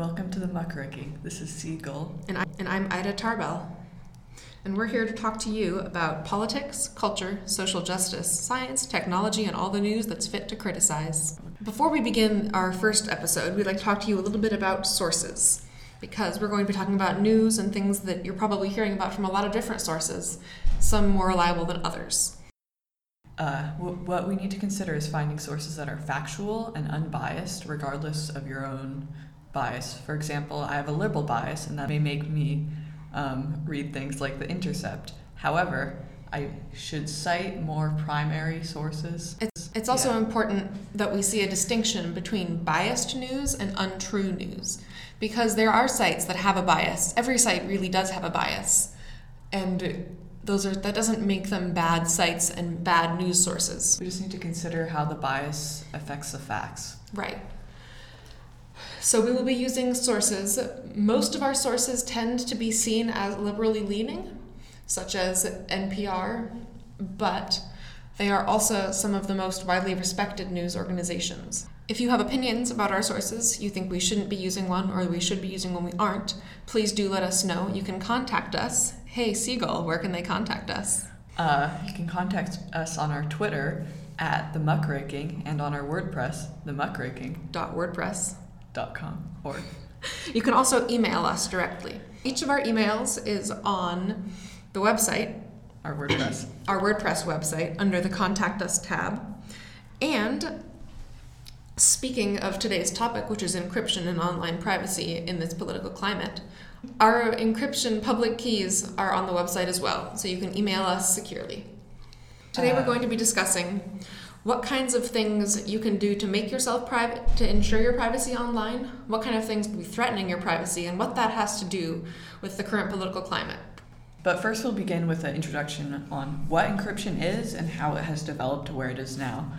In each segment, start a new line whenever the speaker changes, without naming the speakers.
Welcome to the muckraking. This is C. Gull.
And, I, and I'm Ida Tarbell. And we're here to talk to you about politics, culture, social justice, science, technology, and all the news that's fit to criticize. Before we begin our first episode, we'd like to talk to you a little bit about sources. Because we're going to be talking about news and things that you're probably hearing about from a lot of different sources, some more reliable than others.
Uh, w- what we need to consider is finding sources that are factual and unbiased, regardless of your own bias. For example, I have a liberal bias, and that may make me um, read things like The Intercept. However, I should cite more primary sources.
It's, it's also
Yeah.
important that we see a distinction between biased news and untrue news because there are sites that have a bias. Every site really does have a bias. And those are that doesn't make them bad sites and bad news sources.
We just need to consider how the bias affects the facts.
Right. So we will be using sources. Most of our sources tend to be seen as liberally leaning, such as NPR, but they are also some of the most widely respected news organizations. If you have opinions about our sources, you think we shouldn't be using one or we should be using one we aren't, please do let us know. You can contact us. Hey, C. Gull, where can they contact us?
Uh, you can contact us on our Twitter at the muckraking and on our WordPress, themuckraking.com.
Dot WordPress.
Or
You can also email us directly. Each of our emails is on the website,
our WordPress.
our WordPress website, under the Contact Us tab. And speaking of today's topic, which is encryption and online privacy in this political climate, our encryption public keys are on the website as well, so you can email us securely. Today we're
Uh,
going to be discussing what kinds of things you can do to make yourself private, to ensure your privacy online, what kind of things will be threatening your privacy, and what that has to do with the current political climate.
But first, we'll begin with an introduction on what encryption is and how it has developed to where it is now.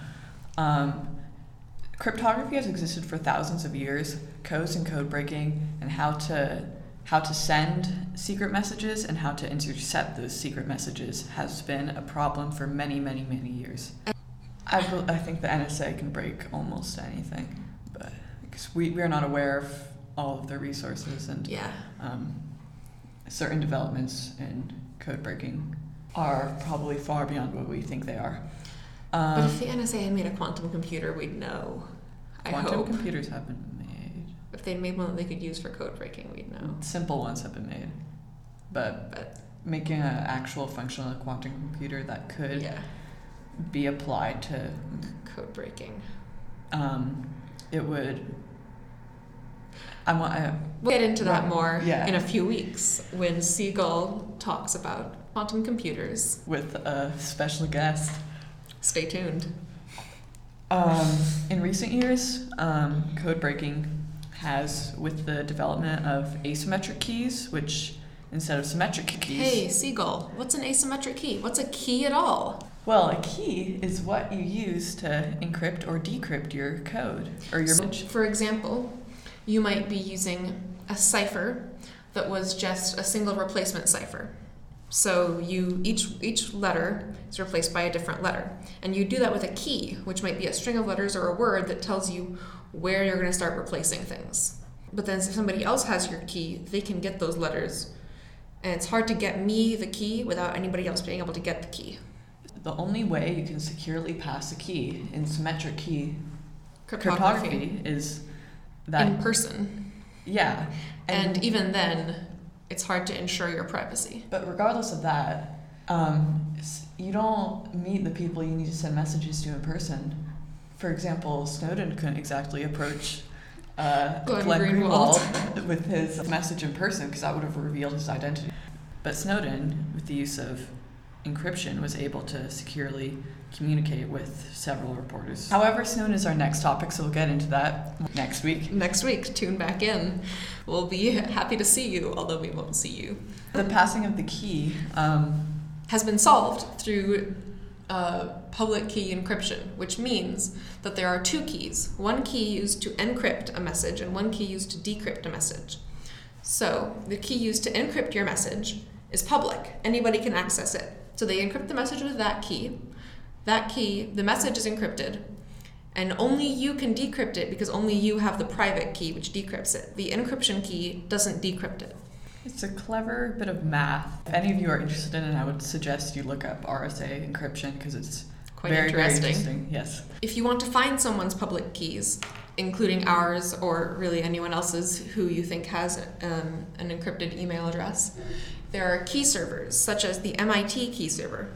Um, cryptography has existed for thousands of years. Codes and code breaking, and how to how to send secret messages and how to intercept those secret messages has been a problem for many, many, many years. I, I think the NSA can break almost anything, but because we, we are not aware of all of their resources and
Yeah.
um, certain developments in code breaking are probably far beyond what we think they are.
But
Um,
if the NSA had made a quantum computer, we'd know. I
quantum
hope.
computers have been made.
If they'd made one that they could use for code breaking, we'd know.
Simple ones have been made, but
But
making an actual functional quantum computer that could
yeah,
be applied to,
code breaking.
um, it would. I want. I,
We'll get into that more
Yeah.
in a few weeks when C. Gull talks about quantum computers.
with a special guest.
Stay tuned.
Um, in recent years, um, code breaking has, with the development of asymmetric keys, which instead of symmetric keys.
Hey, C. Gull, what's an asymmetric key? What's a key at all?
Well, a key is what you use to encrypt or decrypt your code or your
So,
message.
for example, you might be using a cipher that was just a single replacement cipher. So you each each letter is replaced by a different letter, and you do that with a key, which might be a string of letters or a word that tells you where you're going to start replacing things. But then if somebody else has your key, they can get those letters, and it's hard to get me the key without anybody else being able to get the key.
The only way you can securely pass a key in symmetric key
Cryptography,
cryptography is that
in person,
yeah,
and even then, it's hard to ensure your privacy.
But regardless of that, um, you don't meet the people you need to send messages to in person. For example, Snowden couldn't exactly approach uh,
Glenn
Glenn,
Greenwald.
Greenwald with his message in person because that would have revealed his identity. But Snowden, with the use of encryption, was able to securely communicate with several reporters. However, Snowden is our next topic, so we'll get into that next week.
Next week, tune back in. We'll be happy to see you, although we won't see you.
The passing of the key. Um,
Has been solved through uh, public key encryption, which means that there are two keys one key used to encrypt a message and one key used to decrypt a message. So, the key used to encrypt your message is public, anybody can access it. So, they encrypt the message with that key. That key, the message is encrypted, And only you can decrypt it because only you have the private key which decrypts it. The encryption key doesn't decrypt it.
It's a clever bit of math. If any of you are interested in it, I would suggest you look up RSA encryption because it's
Quite
very,
interesting.
very interesting. Yes.
If you want to find someone's public keys, including ours or really anyone else's who you think has um, an encrypted email address, there are key servers such as the MIT key server.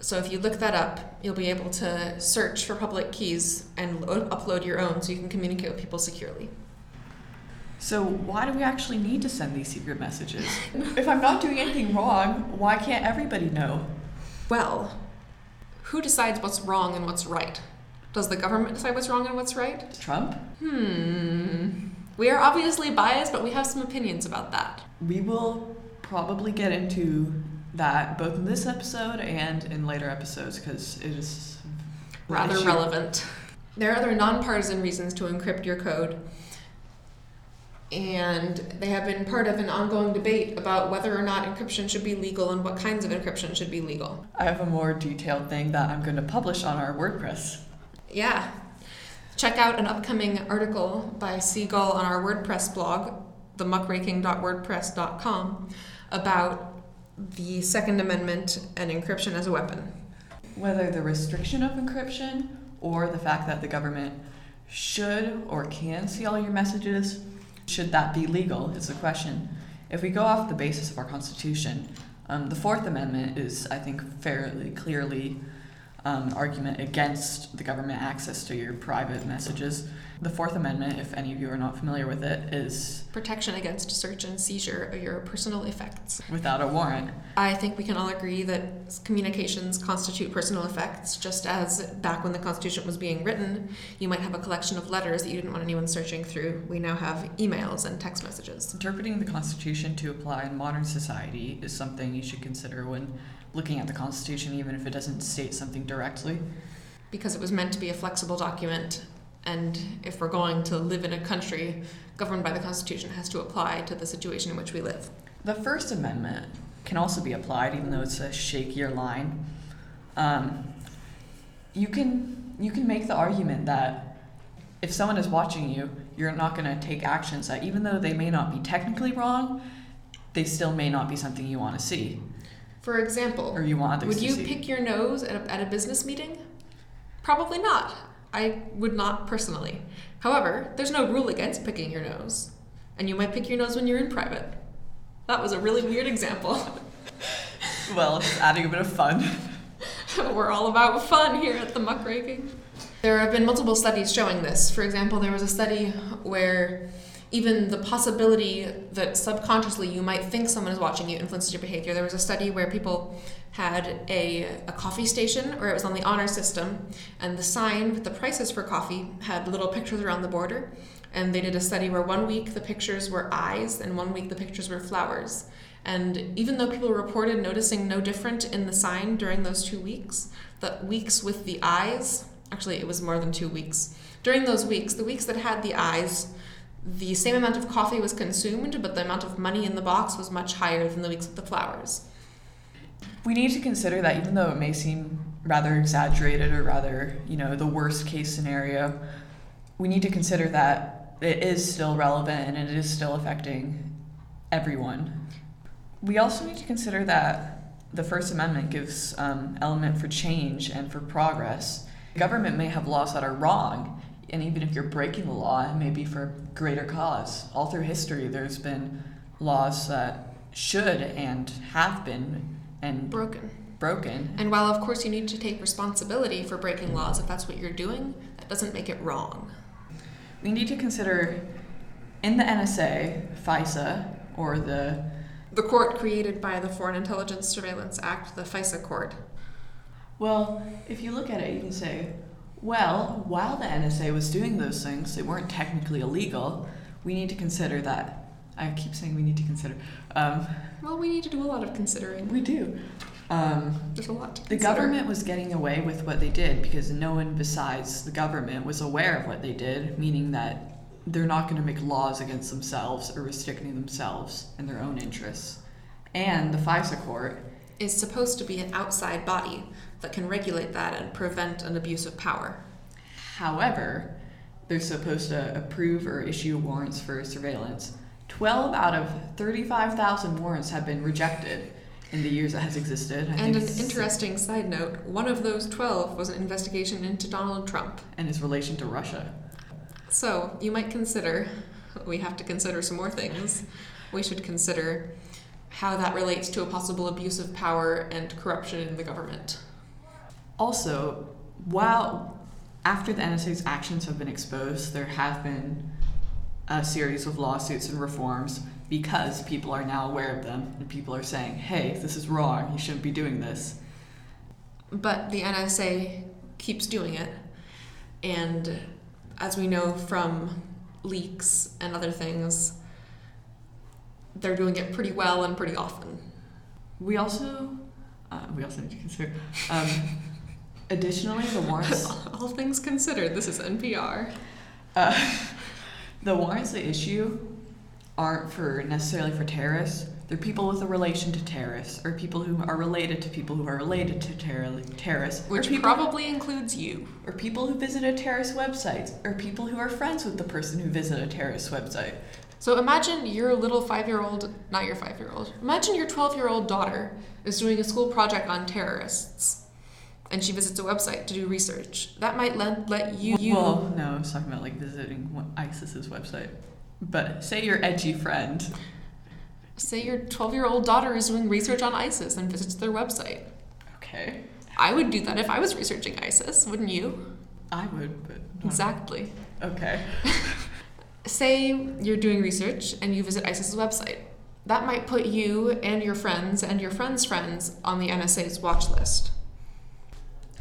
So if you look that up, you'll be able to search for public keys and lo- upload your own so you can communicate with people securely.
So why do we actually need to send these secret messages? if I'm not doing anything wrong, why can't everybody know?
Well, who decides what's wrong and what's right? Does the government decide what's wrong and what's right?
Trump?
Hmm. We are obviously biased, but we have some opinions about that.
We will probably get into that both in this episode and in later episodes because it is
rather relevant. There are other nonpartisan reasons to encrypt your code, and they have been part of an ongoing debate about whether or not encryption should be legal and what kinds of encryption should be legal.
I have a more detailed thing that I'm going to publish on our WordPress.
Yeah. Check out an upcoming article by C. Gull on our WordPress blog, themuckraking.wordpress.com, about the Second Amendment and encryption as a weapon.
Whether the restriction of encryption or the fact that the government should or can see all your messages, should that be legal is the question. If we go off the basis of our Constitution, um, the Fourth Amendment is, I think, fairly clearly um, an argument against the government access to your private messages. The Fourth Amendment, if any of you are not familiar with it, is
Protection against search and seizure of your personal effects.
without a warrant.
I think we can all agree that communications constitute personal effects, just as back when the Constitution was being written, you might have a collection of letters that you didn't want anyone searching through. We now have emails and text messages.
Interpreting the Constitution to apply in modern society is something you should consider when looking at the Constitution, even if it doesn't state something directly.
Because it was meant to be a flexible document, and if we're going to live in a country governed by the Constitution, it has to apply to the situation in which we live.
The First Amendment can also be applied, even though it's a shakier line. Um, you can you can make the argument that if someone is watching you, you're not going to take actions that, even though they may not be technically wrong, they still may not be something you want to see
For example,
or you want
Would you
see.
pick your nose at a, at a business meeting? Probably not. I would not personally. However, there's no rule against picking your nose. And you might pick your nose when you're in private. That was a really weird example.
well, just adding a bit of fun.
We're all about fun here at the muckraking. There have been multiple studies showing this. For example, there was a study where even the possibility that subconsciously you might think someone is watching you influences your behavior. There was a study where people had a, a coffee station, or it was on the honor system, and the sign with the prices for coffee had little pictures around the border. And they did a study where one week the pictures were eyes, and one week the pictures were flowers. And even though people reported noticing no different in the sign during those two weeks, the weeks with the eyes, actually, it was more than two weeks. During those weeks, the weeks that had the eyes, the same amount of coffee was consumed, but the amount of money in the box was much higher than the weeks with the flowers.
We need to consider that even though it may seem rather exaggerated or rather, you know, the worst case scenario, we need to consider that it is still relevant and it is still affecting everyone. We also need to consider that the First Amendment gives um, element for change and for progress. Government may have laws that are wrong, and even if you're breaking the law, it may be for greater cause. All through history, there's been laws that should and have been and
Broken.
broken.
And while, of course, you need to take responsibility for breaking laws if that's what you're doing, that doesn't make it wrong.
We need to consider in the NSA, FISA, or the
The court created by the Foreign Intelligence Surveillance Act, the FISA court,
well, if you look at it, you can say, well, while the NSA was doing those things, they weren't technically illegal. We need to consider that. I keep saying we need to consider. Um,
well, we need to do a lot of considering.
we do. Um,
There's a lot to
The government was getting away with what they did because no one besides the government was aware of what they did, meaning that they're not going to make laws against themselves or restricting themselves in their own interests. And the FISA court,
is supposed to be an outside body that can regulate that and prevent an abuse of power.
However, they're supposed to approve or issue warrants for surveillance. 12 out of 35,000 warrants have been rejected in the years that has existed. I
And an interesting side note one of those 12 was an investigation into Donald Trump.
And his relation to Russia.
So you might consider, we have to consider some more things. We should consider how that relates to a possible abuse of power and corruption in the government.
Also, while after the NSA's actions have been exposed, there have been a series of lawsuits and reforms because people are now aware of them and people are saying, hey, this is wrong, you shouldn't be doing this.
But the NSA keeps doing it. And as we know from leaks and other things, they're doing it pretty well and pretty often.
We also, uh, we also need to consider, um, additionally, the warrants,
All things considered, this is NPR.
uh, the warrants they issue aren't for necessarily for terrorists. They're people with a relation to terrorists, or people who are related to people who are related to terror- terrorists,
Which
people,
probably includes you.
or people who visit a terrorist website, or people who are friends with the person who visited a terrorist website.
So imagine your little five year old, not your five year old, imagine your 12 year old daughter is doing a school project on terrorists and she visits a website to do research. That might let, let you. you
Well, no, I was talking about like visiting ISIS's website. But say your edgy friend.
Say your 12 year old daughter is doing research on ISIS and visits their website.
Okay.
I would do that if I was researching ISIS, wouldn't you?
I would, but.
Exactly.
Okay.
Say you're doing research and you visit ISIS's website. That might put you and your friends and your friends' friends on the NSA's watch list.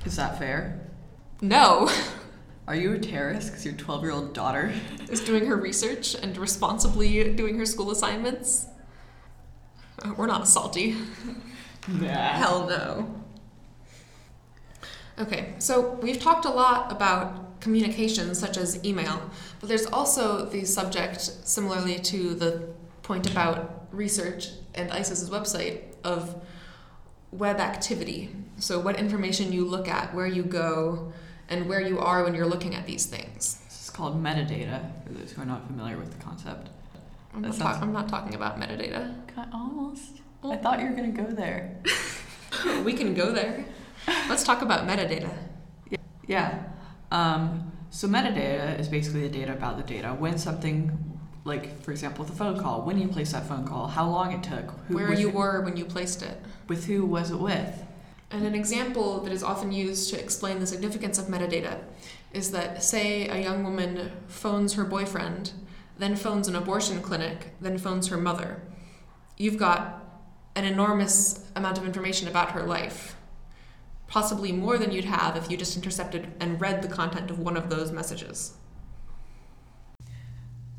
Is that fair?
No.
Are you a terrorist because your 12 year old daughter
is doing her research and responsibly doing her school assignments. Uh, We're not salty.
Nah.
Hell no. Okay, so we've talked a lot about communications such as email, but there's also the subject, similarly to the point about research and ISIS's website, of web activity. So, what information you look at, where you go, and where you are when you're looking at these things.
This is called metadata for those who are not familiar with the concept.
I'm not, talk- I'm not talking about metadata.
Almost. I thought you were going to go there.
we can go there. Let's talk about metadata.
Yeah. Um, so metadata is basically the data about the data. When something, like for example, a phone call, when you placed that phone call, how long it took, who,
Where
with,
you were when you placed it.
with who was it with?
And an example that is often used to explain the significance of metadata is that, say, a young woman phones her boyfriend, then phones an abortion clinic, then phones her mother. You've got an enormous amount of information about her life, possibly more than you'd have if you just intercepted and read the content of one of those messages.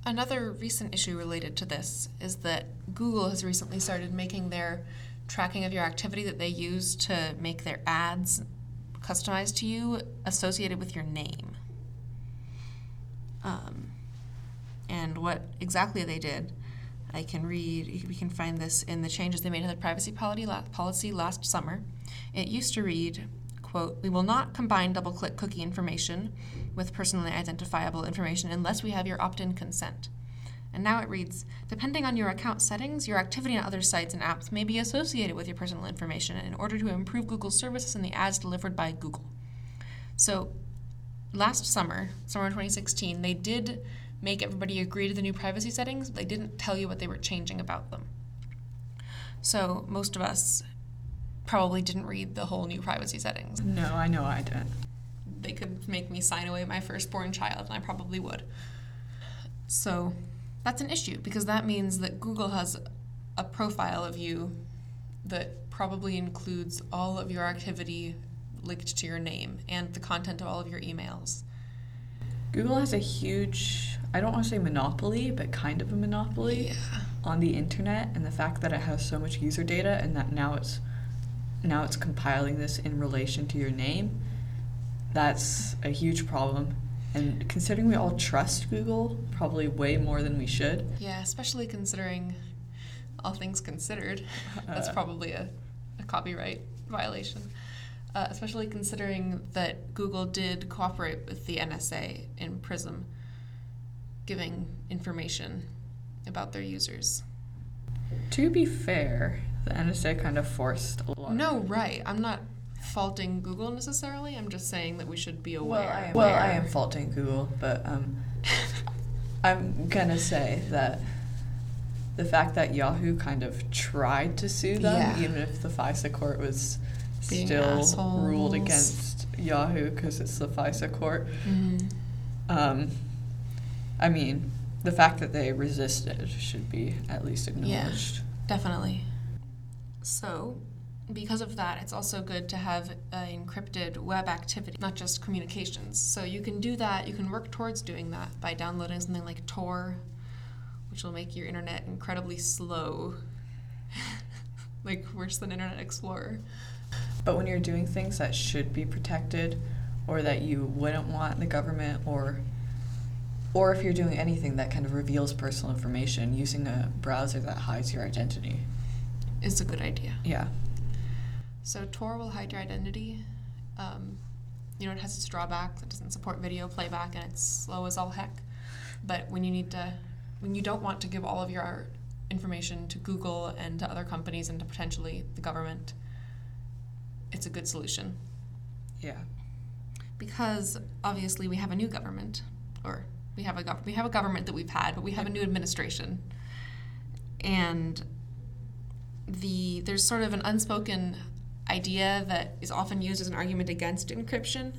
Another recent issue related to this is that Google has recently started making their tracking of your activity that they use to make their ads customized to you associated with your name. Um, and what exactly they did, I can read, we can find this in the changes they made to the privacy policy policy last summer. It used to read, quote, we will not combine DoubleClick cookie information with personally identifiable information unless we have your opt in consent. And now it reads Depending on your account settings, your activity on other sites and apps may be associated with your personal information in order to improve Google's services and the ads delivered by Google. So, last summer, summer 2016, they did make everybody agree to the new privacy settings, but they didn't tell you what they were changing about them. So, most of us probably didn't read the whole new privacy settings.
No, I know I didn't.
They could make me sign away my firstborn child, and I probably would. So that's an issue because that means that Google has a profile of you that probably includes all of your activity linked to your name and the content of all of your emails.
Google has a huge, I don't want to say monopoly, but kind of a monopoly yeah. on the internet and the fact that it has so much user data and that now it's now it's compiling this in relation to your name. That's a huge problem. And considering we all trust Google probably way more than we should,
Yeah, especially considering all things considered. That's probably a, a copyright violation. uh, especially considering that Google did cooperate with the NSA in Prism, giving information about their users.
To be fair, the NSA kind of forced a lot.
No, right. I'm not faulting Google necessarily. I'm just saying that we should be aware.
Well, I am, well, I am faulting Google, but um, I'm gonna say that the fact that Yahoo kind of tried to sue them,
Yeah.
even if the FISA court was
Being
still ruled against Yahoo because it's the FISA court.
Mm-hmm.
Um, I mean, the fact that they resisted should be at least acknowledged.
Yeah.
acknowledged.
Definitely. So, because of that, it's also good to have an encrypted web activity, not just communications. So, you can do that, you can work towards doing that by downloading something like Tor, which will make your internet incredibly slow. like, worse than Internet Explorer.
But when you're doing things that should be protected or that you wouldn't want the government or or if you're doing anything that kind of reveals personal information using a browser that hides your identity.
Is a good idea.
Yeah.
So Tor will hide your identity. Um, you know, it has its drawbacks. It doesn't support video playback, and it's slow as all heck. But when you need to, when you don't want to give all of your information to Google and to other companies and to potentially the government, it's a good solution.
Yeah.
Because obviously we have a new government, or we have a gov- we have a government that we've had, but we have a new administration, and the there's sort of an unspoken idea that is often used as an argument against encryption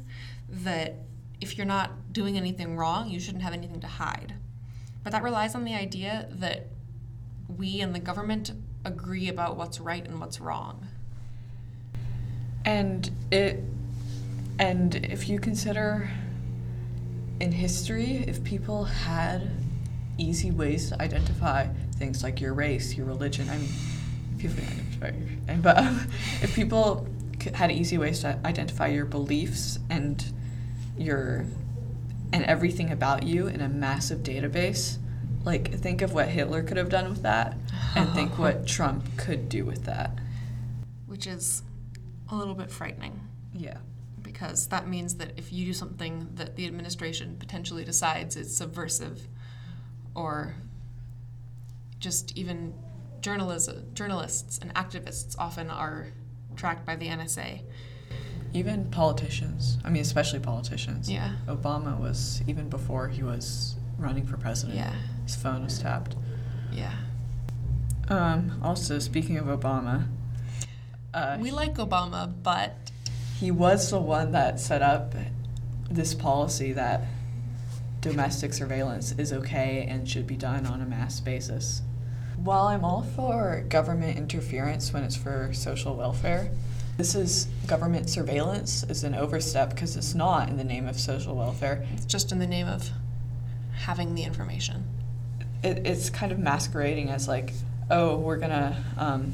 that if you're not doing anything wrong, you shouldn't have anything to hide. But that relies on the idea that we and the government agree about what's right and what's wrong.
And it and if you consider in history if people had easy ways to identify things like your race, your religion, I mean people can identify your, but um, if people had easy ways to identify your beliefs and your and everything about you in a massive database like think of what hitler could have done with that and think what trump could do with that
Which is a little bit frightening.
yeah
because that means that if you do something that the administration potentially decides is subversive or just even journalism, journalists and activists often are tracked by the NSA.
even politicians i mean especially politicians
Yeah.
obama was even before he was running for president
Yeah.
his phone was tapped
Yeah.
um, also speaking of obama uh,
We like Obama, but
he was the one that set up this policy that domestic surveillance is okay and should be done on a mass basis. While I'm all for government interference when it's for social welfare, this is government surveillance is an overstep because it's not in the name of social welfare.
it's just in the name of having the information.
It, it's kind of masquerading as like, oh, we're gonna um,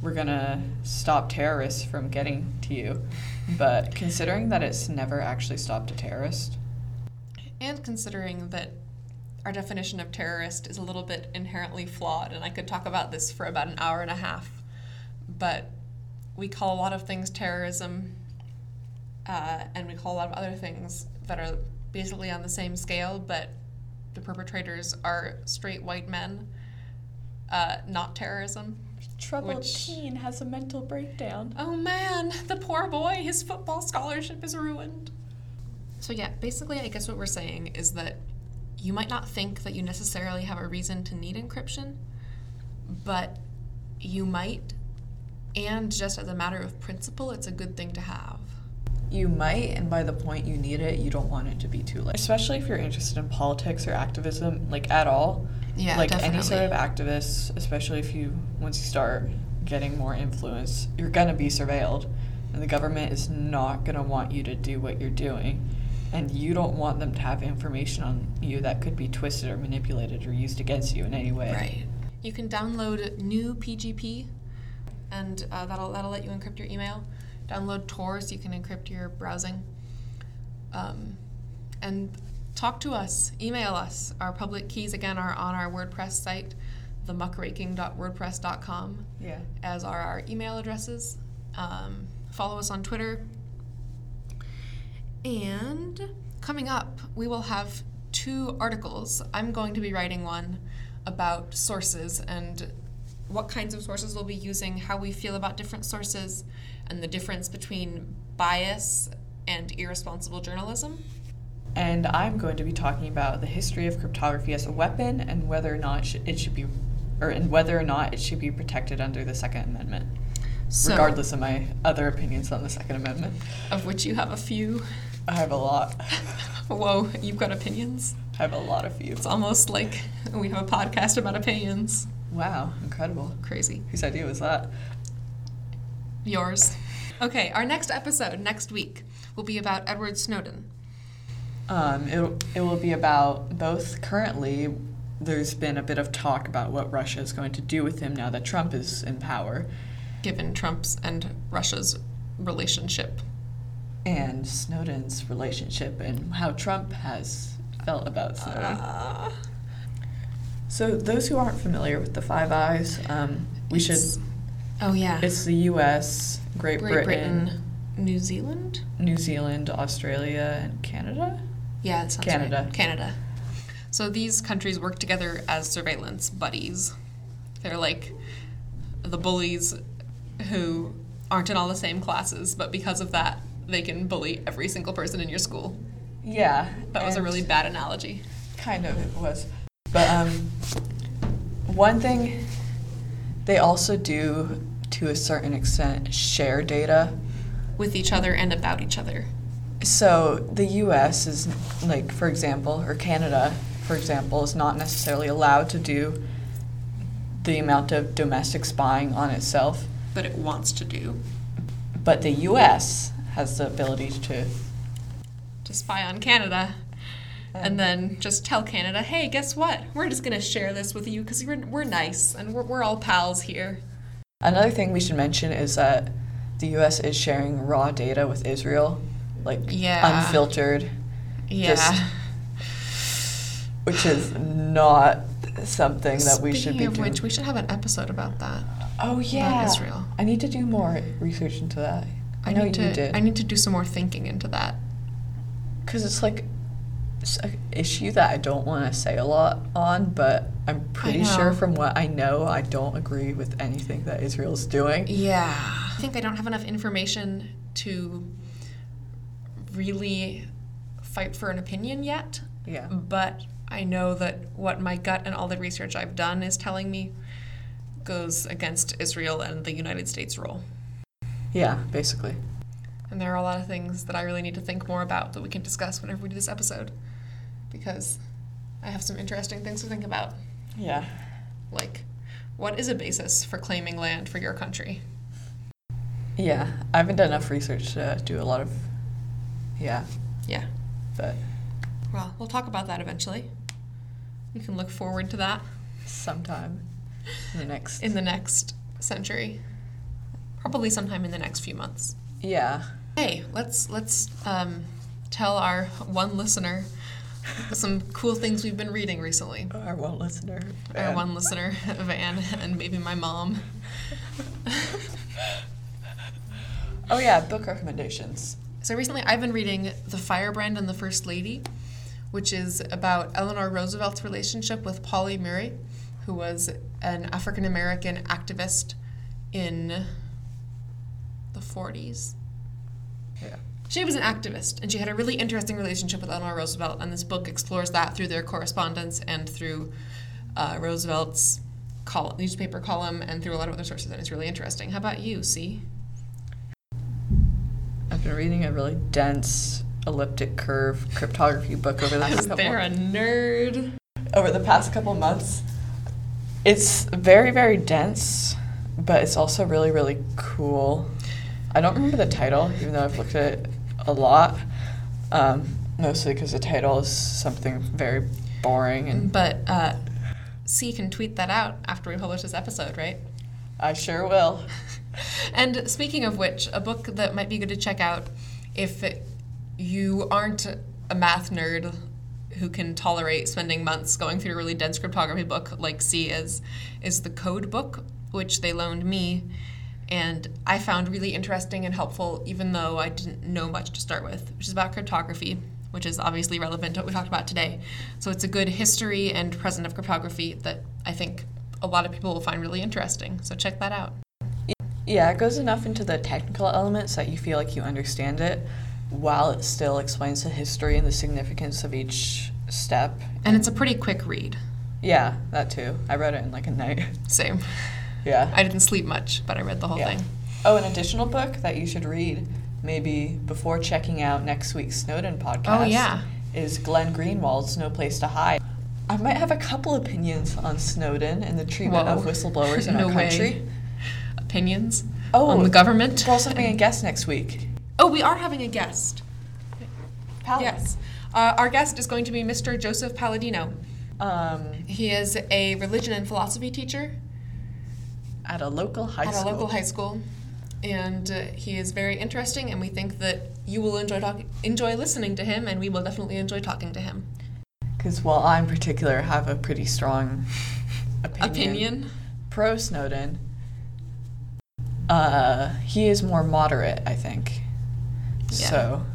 we're gonna stop terrorists from getting to you, but considering that it's never actually stopped a terrorist,
And considering that our definition of terrorist is a little bit inherently flawed, and I could talk about this for about an hour and a half, but we call a lot of things terrorism, uh, and we call a lot of other things that are basically on the same scale, but the perpetrators are straight white men, uh, not terrorism.
troubled
Which-
teen has a mental breakdown.
Oh man, the poor boy, his football scholarship is ruined. So, yeah, basically, I guess what we're saying is that you might not think that you necessarily have a reason to need encryption, but you might, and just as a matter of principle, it's a good thing to have.
You might, and by the point you need it, you don't want it to be too late. Especially if you're interested in politics or activism, like at all.
Yeah,
like any sort of
definitely.
activist, especially if you once you start getting more influence, you're gonna be surveilled, and the government is not gonna want you to do what you're doing, and you don't want them to have information on you that could be twisted or manipulated or used against you in any way.
Right. You can download new PGP, and uh, that'll that'll let you encrypt your email. Download Tor so you can encrypt your browsing. Um, and talk to us. Email us. Our public keys again are on our WordPress site, themuckraking.wordpress.com,
Yeah.
as are our email addresses. Um, follow us on Twitter And coming up, we will have two articles. I'm going to be writing one about sources and what kinds of sources we'll be using, how we feel about different sources, and the difference between bias and irresponsible journalism.
And I'm going to be talking about the history of cryptography as a weapon and whether or not it should, it should be, or and whether or not it should be protected under the Second Amendment,
So,
regardless of my other opinions on the Second Amendment.
of which you have a few.
I have a lot.
Whoa, you've got opinions.
I have a lot of views.
It's almost like we have a podcast about opinions.
Wow, incredible.
Crazy.
Whose idea was that?
Yours. Okay, our next episode next week will be about Edward Snowden.
Um, it, it will be about both currently, there's been a bit of talk about what Russia is going to do with him now that Trump is in power,
given Trump's and Russia's relationship.
And Snowden's relationship and how Trump has felt about Snowden.
Uh,
So, those who aren't familiar with the Five Eyes, um, we should.
Oh yeah,
It's the U.S., Great,
Great
Britain,
Britain, New Zealand.
New Zealand, Australia, and Canada.
Yeah, that sounds
Canada.
right. Canada. So these countries work together as surveillance buddies. They're like the bullies who aren't in all the same classes, but because of that, they can bully every single person in your school.
Yeah,
That was a really bad analogy.
kind of it was, but um, one thing they also do to a certain extent share data.
With each other and about each other.
So the U.S. is like, for example, or Canada, for example, is not necessarily allowed to do the amount of domestic spying on itself,
But it wants to do.
but the U.S. has the ability to.
To spy on Canada. And then just tell Canada, hey, guess what? We're just gonna share this with you because we're, we're nice and we're, we're all pals here.
Another thing we should mention is that the U.S. is sharing raw data with Israel, like
Yeah.
unfiltered,
Yeah.
Just- which is not something that we should be
Speaking of
doing.
which, we should have an episode about that.
oh yeah,
Israel.
I need to do more research into that. I, know
need
you
to,
did.
I need to do some more thinking into that.
because it's like it's an issue that I don't want to say a lot on, but I'm pretty sure from what I know, I don't agree with anything that Israel's doing.
Yeah. I think I don't have enough information to really fight for an opinion yet,
Yeah.
but I know that what my gut and all the research I've done is telling me goes against Israel and the United States role.
Yeah, basically.
And there are a lot of things that I really need to think more about that we can discuss whenever we do this episode because I have some interesting things to think about.
Yeah.
Like, what is a basis for claiming land for your country?
Yeah. I haven't done enough research to do a lot of. Yeah,
Yeah.
but
Well, we'll talk about that eventually. You can look forward to that
sometime in the next.
in the next century. Probably sometime in the next few months.
yeah.
Hey, let's let's um, tell our one listener some cool things we've been reading recently.
Our one listener.
Our
Van.
one listener, Van, and maybe my mom.
Oh yeah, book recommendations.
So recently, I've been reading *The Firebrand and the First Lady*, which is about Eleanor Roosevelt's relationship with Pauli Murray, who was an African American activist in the 40s.
Yeah.
She was an activist, and she had a really interesting relationship with Eleanor Roosevelt, and this book explores that through their correspondence and through uh, Roosevelt's col- newspaper column and through a lot of other sources, and it's really interesting. How about you, C?
I've been reading a really dense elliptic curve cryptography book over the past couple
there a nerd.
over the past couple months. It's very very dense, but it's also really really cool. I don't remember the title, even though I've looked at it a lot. Um, mostly because the title is something very boring, and
But uh, C can tweet that out after we publish this episode, right?
I sure will.
And speaking of which, a book that might be good to check out if you aren't a math nerd who can tolerate spending months going through a really dense cryptography book like C is, is the Code Book, which they loaned me. And I found really interesting and helpful, even though I didn't know much to start with, which is about cryptography, which is obviously relevant to what we talked about today. So it's a good history and present of cryptography that I think a lot of people will find really interesting. So check that out.
Yeah, it goes enough into the technical elements that you feel like you understand it, while it still explains the history and the significance of each step.
And it's a pretty quick read.
Yeah, that too. I read it in like a night.
Same.
Yeah.
I didn't sleep much, but I read the whole
Yeah.
thing.
Oh, an additional book that you should read, maybe before checking out next week's Snowden podcast.
Oh, yeah.
Is Glenn Greenwald's No Place to Hide. I might have a couple opinions on Snowden and the treatment of whistleblowers in
No
our
way.
country.
Opinions
Oh,
on the government.
We're also having a guest next week.
Oh, we are having a guest.
Pal-
Yes. Uh, our guest is going to be Mr. Joseph Palladino.
Um,
He is a religion and philosophy teacher
at a local high
at
school.
a local high school. And uh, he is very interesting, and we think that you will enjoy talk- enjoy listening to him, and we will definitely enjoy talking to him.
Because while I in particular have a pretty strong opinion,
Opinion?
pro Snowden, uh, he is more moderate, I think.
Yeah.
So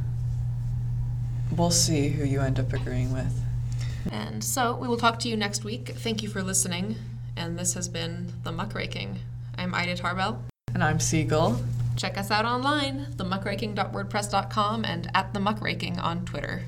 we'll see who you end up agreeing with.
And so we will talk to you next week. Thank you for listening, and this has been The Muckraking. I'm Ida Tarbell.
And I'm C. Gull.
Check us out online, themuckraking.wordpress.com and at the muckraking on Twitter.